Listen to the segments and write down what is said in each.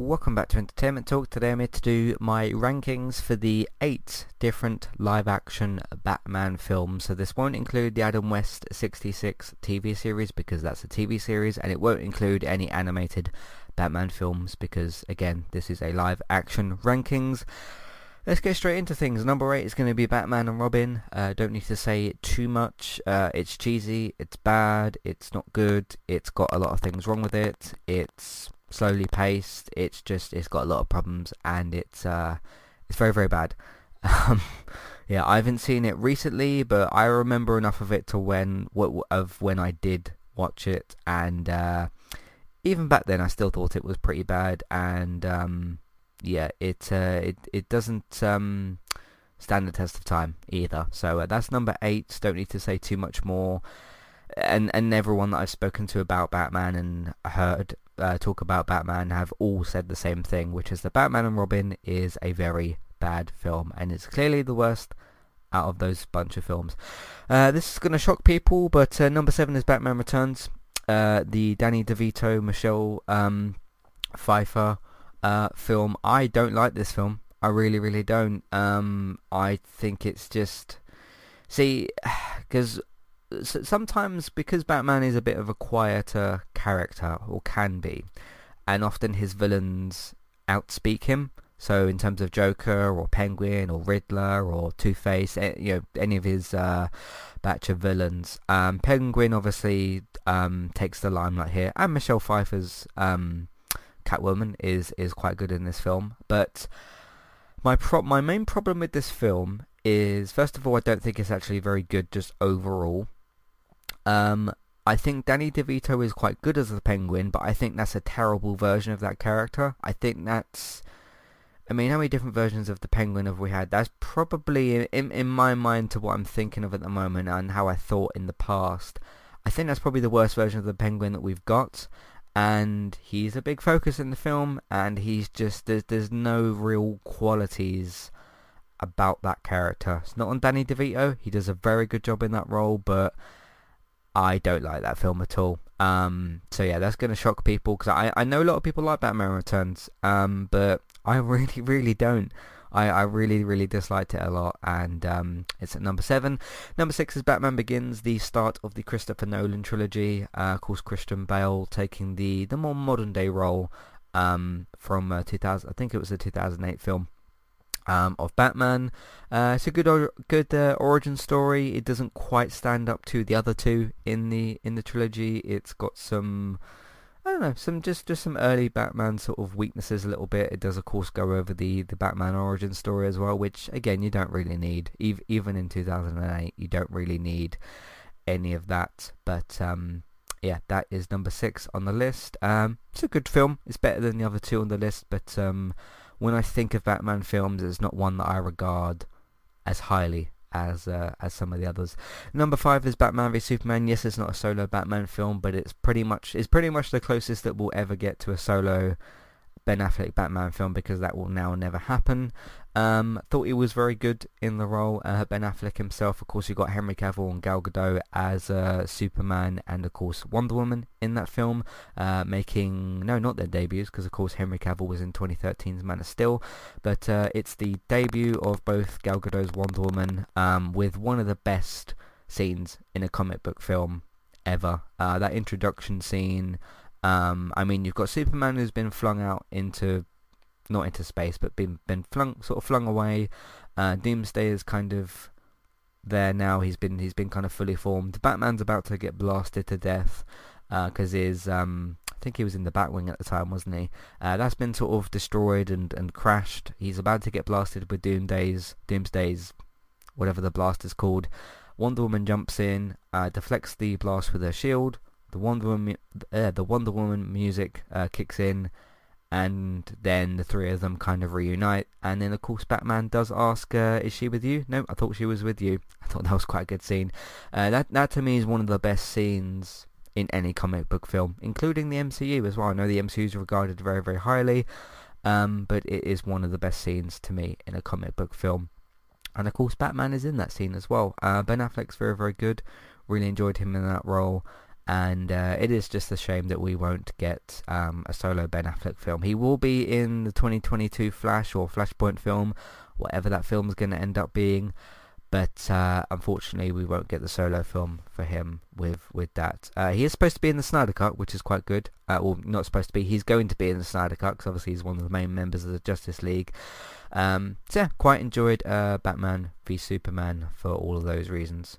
welcome back to Entertainment Talk. Today I'm here to do my rankings for the eight different live-action Batman films. So this won't include the Adam West 66 TV series because that's a TV series and it won't include any animated Batman films because again this is a live-action rankings. Let's get straight into things. Number eight is going to be Batman and Robin. Uh, don't need to say too much. Uh, it's cheesy, it's bad, it's not good, it's got a lot of things wrong with it, it's slowly paced. It's just it's got a lot of problems and it's uh it's very very bad. Um, yeah, I haven't seen it recently, but I remember enough of it to when what of when I did watch it, and uh, even back then I still thought it was pretty bad. And um, yeah, it uh, it it doesn't um, stand the test of time either. So uh, that's number eight. Don't need to say too much more. And and everyone that I've spoken to about Batman and heard uh, talk about Batman have all said the same thing, which is that Batman and Robin is a very bad film, and it's clearly the worst out of those bunch of films. Uh, this is going to shock people, but uh, number seven is Batman Returns, uh, the Danny DeVito, Michelle um, Pfeiffer uh, film. I don't like this film. I really, really don't. Um, I think it's just see because sometimes because Batman is a bit of a quieter character, or can be, and often his villains outspeak him. So in terms of Joker or Penguin or Riddler or Two Face, eh, you know any of his uh, batch of villains, um, Penguin obviously um, takes the limelight here, and Michelle Pfeiffer's um, Catwoman is is quite good in this film. But my pro- my main problem with this film is first of all I don't think it's actually very good just overall. Um, I think Danny DeVito is quite good as the Penguin, but I think that's a terrible version of that character. I think that's... I mean, how many different versions of the Penguin have we had? That's probably, in, in my mind, to what I'm thinking of at the moment and how I thought in the past. I think that's probably the worst version of the Penguin that we've got. And he's a big focus in the film, and he's just, there's, there's no real qualities about that character. It's not on Danny DeVito. He does a very good job in that role, but I don't like that film at all. Um, so yeah, that's going to shock people because I, I know a lot of people like Batman Returns, um, but I really, really don't. I, I really, really disliked it a lot, and um, it's at number seven. Number six is Batman Begins, the start of the Christopher Nolan trilogy. Uh, of course, Christian Bale taking the, the more modern day role um, from uh, 2000. I think it was a 2008 film um, of Batman. Uh, it's a good good uh, origin story. It doesn't quite stand up to the other two in the in the trilogy. It's got some I don't know some just just some early Batman sort of weaknesses a little bit. It does of course go over the the Batman origin story as well, which again you don't really need. Even in 2008, you don't really need any of that. But um, yeah, that is number six on the list. Um, it's a good film. It's better than the other two on the list, but um, when I think of Batman films, it's not one that I regard as highly as uh, as some of the others. Number five is Batman v Superman. Yes, it's not a solo Batman film, but it's pretty much it's pretty much the closest that we'll ever get to a solo Ben Affleck Batman film because that will now never happen. Um, thought he was very good in the role. Uh, ben Affleck himself, of course, you got Henry Cavill and Gal Gadot as uh, Superman and of course Wonder Woman in that film, uh, making no, not their debuts because of course Henry Cavill was in 2013's Man of Steel, but uh, it's the debut of both Gal Gadot's Wonder Woman um, with one of the best scenes in a comic book film ever. Uh, that introduction scene. Um, I mean, you've got Superman who's been flung out into not into space, but been been flung sort of flung away. Uh, Doomsday is kind of there now. He's been he's been kind of fully formed. Batman's about to get blasted to death because uh, his um, I think he was in the Batwing at the time, wasn't he? Uh, that's been sort of destroyed and, and crashed. He's about to get blasted with Doomsday's Doomsday's whatever the blast is called. Wonder Woman jumps in, uh, deflects the blast with her shield. The Wonder Woman, uh, the Wonder Woman music uh, kicks in, and then the three of them kind of reunite and then of course Batman does ask uh, is she with you? No I thought she was with you. I thought that was quite a good scene. Uh, that that to me is one of the best scenes in any comic book film including the MCU as well. I know the MCU is regarded very very highly um, but it is one of the best scenes to me in a comic book film. And of course Batman is in that scene as well. Uh, Ben Affleck's very very good. Really enjoyed him in that role and uh, it is just a shame that we won't get um, a solo Ben Affleck film. He will be in the 2022 Flash or Flashpoint film, whatever that film is going to end up being. But uh, unfortunately, we won't get the solo film for him with with that. Uh, he is supposed to be in the Snyder Cut, which is quite good. Uh, well, not supposed to be. He's going to be in the Snyder Cut because obviously he's one of the main members of the Justice League. Um, so yeah, quite enjoyed uh, Batman v Superman for all of those reasons.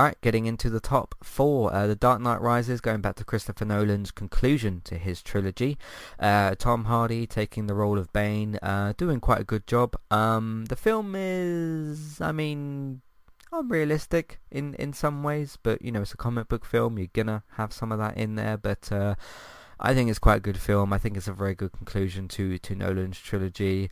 Alright, getting into the top four. Uh, the Dark Knight Rises, going back to Christopher Nolan's conclusion to his trilogy. Uh, Tom Hardy taking the role of Bane, uh, doing quite a good job. Um, the film is, I mean, unrealistic in, in some ways, but, you know, it's a comic book film. You're gonna have some of that in there, but uh, I think it's quite a good film. I think it's a very good conclusion to, to Nolan's trilogy.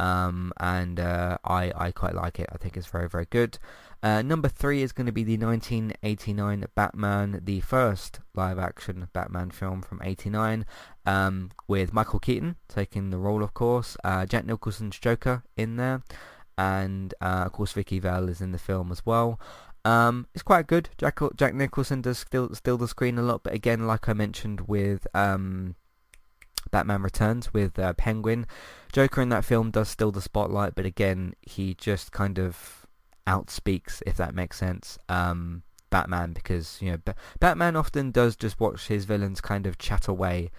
Um, and uh, I, I quite like it. I think it's very, very good. Uh, number three is going to be the 1989 Batman, the first live-action Batman film from 89, um, with Michael Keaton taking the role, of course, uh, Jack Nicholson's Joker in there, and uh, of course Vicki Vale is in the film as well. Um, it's quite good. Jack Jack Nicholson does still still the screen a lot, but again, like I mentioned with um, Batman Returns with uh, Penguin, Joker in that film does steal the spotlight, but again, he just kind of outspeaks, if that makes sense, um, Batman because you know B- Batman often does just watch his villains kind of chat away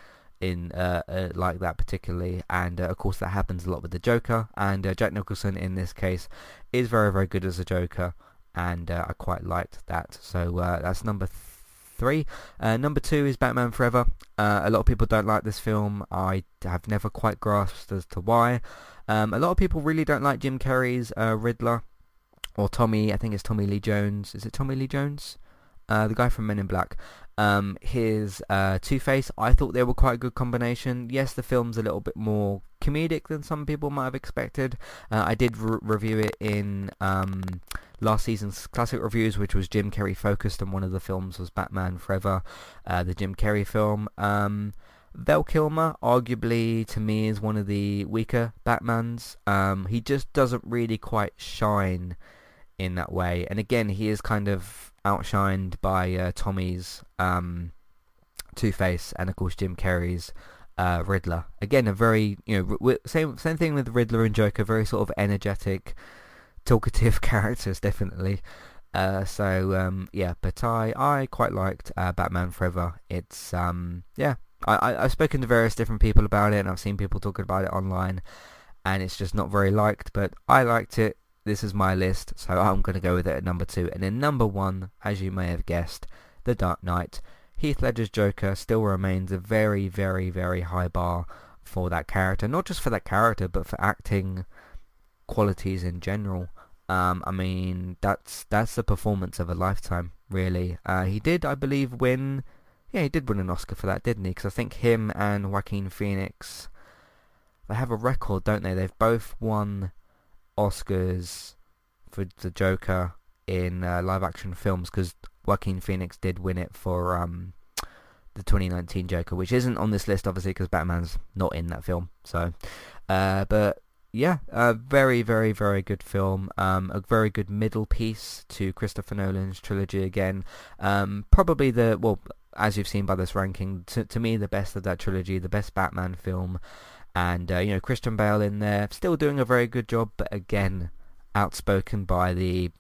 in uh, uh, like that particularly, and uh, of course that happens a lot with the Joker. And uh, Jack Nicholson in this case is very very good as a Joker, and uh, I quite liked that. So uh, that's number. Th- three. number two is Batman Forever. a lot of people don't like this film. I have never quite grasped as to why. Um, a lot of people really don't like Jim Carrey's Riddler or Tommy, I think it's Tommy Lee Jones. Is it Tommy Lee Jones? Uh, the guy from Men in Black. Um, his uh, Two-Face, I thought they were quite a good combination. Yes, the film's a little bit more comedic than some people might have expected. Uh, I did re- review it in um, last season's classic reviews, which was Jim Carrey focused, and one of the films was Batman Forever, uh, the Jim Carrey film. Um, Val Kilmer, arguably to me, is one of the weaker Batmans. Um, he just doesn't really quite shine in that way. And again, he is kind of outshined by uh, Tommy's um, Two-Face and of course Jim Carrey's uh, Riddler. Again, a very you know same same thing with Riddler and Joker. Very sort of energetic, talkative characters, definitely. Uh, so um, yeah, but I I quite liked uh, Batman Forever. It's um yeah I, I I've spoken to various different people about it, and I've seen people talking about it online, and it's just not very liked. But I liked it. this is my list, so I'm going to go with it at number two. And then number one, as you may have guessed, The Dark Knight. Heath Ledger's Joker still remains a very, very, very high bar for that character. Not just for that character, but for acting qualities in general. Um, I mean, that's that's the performance of a lifetime, really. Uh, he did, I believe, win. Yeah, he did win an Oscar for that, didn't he? Because I think him and Joaquin Phoenix, they have a record, don't they? They've both won Oscars for the Joker in uh, live action films because Joaquin Phoenix did win it for um, the 2019 Joker, which isn't on this list obviously because Batman's not in that film. So, uh, but yeah, a very, very, very good film. Um, a very good middle piece to Christopher Nolan's trilogy again. Um, probably the well, as you've seen by this ranking, to, to me the best of that trilogy, the best Batman film and uh, you know Christian Bale in there, still doing a very good job, but again, outspoken by the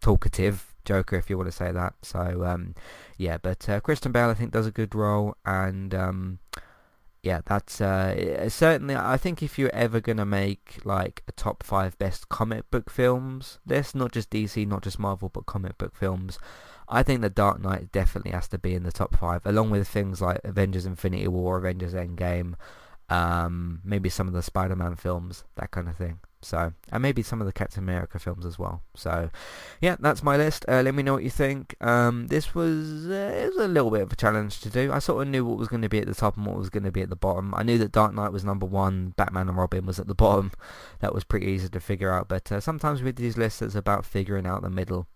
talkative Joker, if you want to say that. So um, yeah, but uh, Christian Bale I think does a good role, and um, yeah, that's uh, certainly. I think if you're ever gonna make like a top five best comic book films list, not just DC, not just Marvel, but comic book films. I think The Dark Knight definitely has to be in the top five, along with things like Avengers Infinity War, Avengers Endgame, um, maybe some of the Spider-Man films, that kind of thing. So, and maybe some of the Captain America films as well. So, yeah, that's my list. Uh, let me know what you think. Um, this was uh, it was a little bit of a challenge to do. I sort of knew what was going to be at the top and what was going to be at the bottom. I knew that Dark Knight was number one, Batman and Robin was at the bottom. That was pretty easy to figure out. But uh, sometimes with these lists, it's about figuring out the middle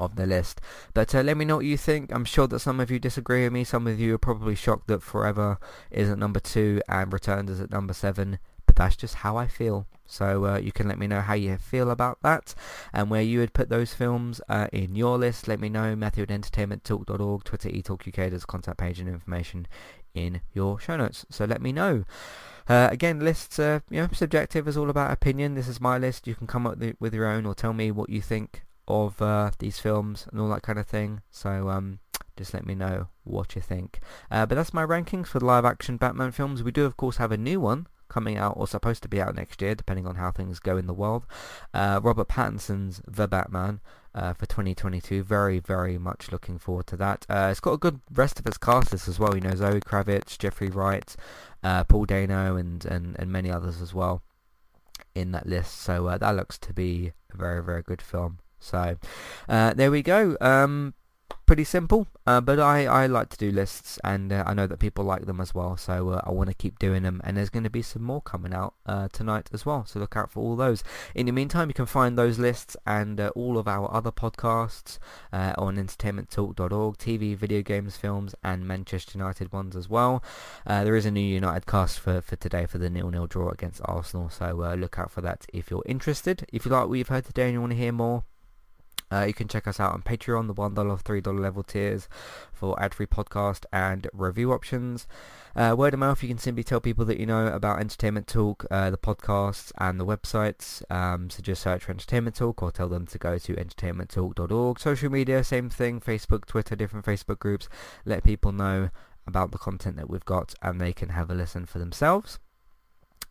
of the list. But uh, let me know what you think. I'm sure that some of you disagree with me. Some of you are probably shocked that Forever is at number two and Returned is at number seven. But that's just how I feel. So uh, you can let me know how you feel about that and where you would put those films uh, in your list. Let me know. Matthew at entertainmenttalk.org, Twitter eTalkUK. There's contact page and information in your show notes. So let me know. Uh, again, lists you know subjective. is all about opinion. This is my list. You can come up with your own or tell me what you think of uh, these films and all that kind of thing. So um, just let me know what you think. Uh, but that's my rankings for the live action Batman films. We do of course have a new one coming out or supposed to be out next year depending on how things go in the world. Uh, Robert Pattinson's The Batman uh, for 2022. Very, very much looking forward to that. Uh, it's got a good rest of its cast as well. You know, Zoe Kravitz, Jeffrey Wright, uh, Paul Dano and, and, and many others as well in that list. So uh, that looks to be a very, very good film. So uh, there we go. Um, pretty simple, uh, but I, I like to do lists and uh, I know that people like them as well, so uh, I want to keep doing them and there's going to be some more coming out uh, tonight as well, so look out for all those. In the meantime, you can find those lists and uh, all of our other podcasts uh, on entertainmenttalk.org, TV, video games, films and Manchester United ones as well. there is a new United cast for, for today for the nil-nil draw against Arsenal, so look out for that if you're interested. If you like what you've heard today and you want to hear more, uh, you can check us out on Patreon, the $1, $3 level tiers for ad-free podcast and review options. Uh, word of mouth, you can simply tell people that you know about Entertainment Talk, uh, the podcasts and the websites. Um, so just search for Entertainment Talk or tell them to go to entertainmenttalk.org. Social media, same thing, Facebook, Twitter, different Facebook groups. Let people know about the content that we've got and they can have a listen for themselves.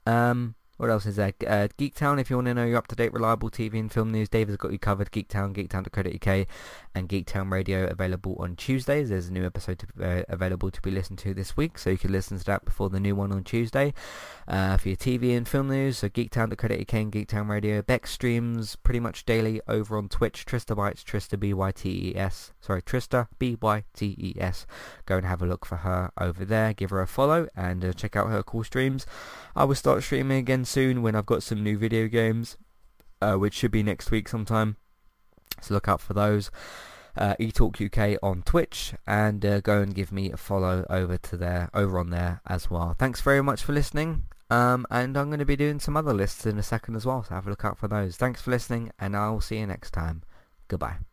Um, what else is there? Uh, Geektown, if you want to know your up-to-date, reliable TV and film news, Dave has got you covered. Geektown, geektown.co.uk, and Geektown Radio available on Tuesdays. There's a new episode to, uh, available to be listened to this week, so you can listen to that before the new one on Tuesday. Uh, for your TV and film news, so geektown.co.uk and Geektown Radio. Beck streams pretty much daily over on Twitch. Trista Bytes, Trista B-Y-T-E-S. Sorry, Trista B-Y-T-E-S. Go and have a look for her over there. Give her a follow and uh, check out her cool streams. I will start streaming again soon when I've got some new video games, uh, which should be next week sometime. So look out for those. Uh, eTalk UK on Twitch and uh, go and give me a follow over to there, over on there as well. Thanks very much for listening. Um, and I'm going to be doing some other lists in a second as well, so have a look out for those. Thanks for listening, and I'll see you next time. Goodbye.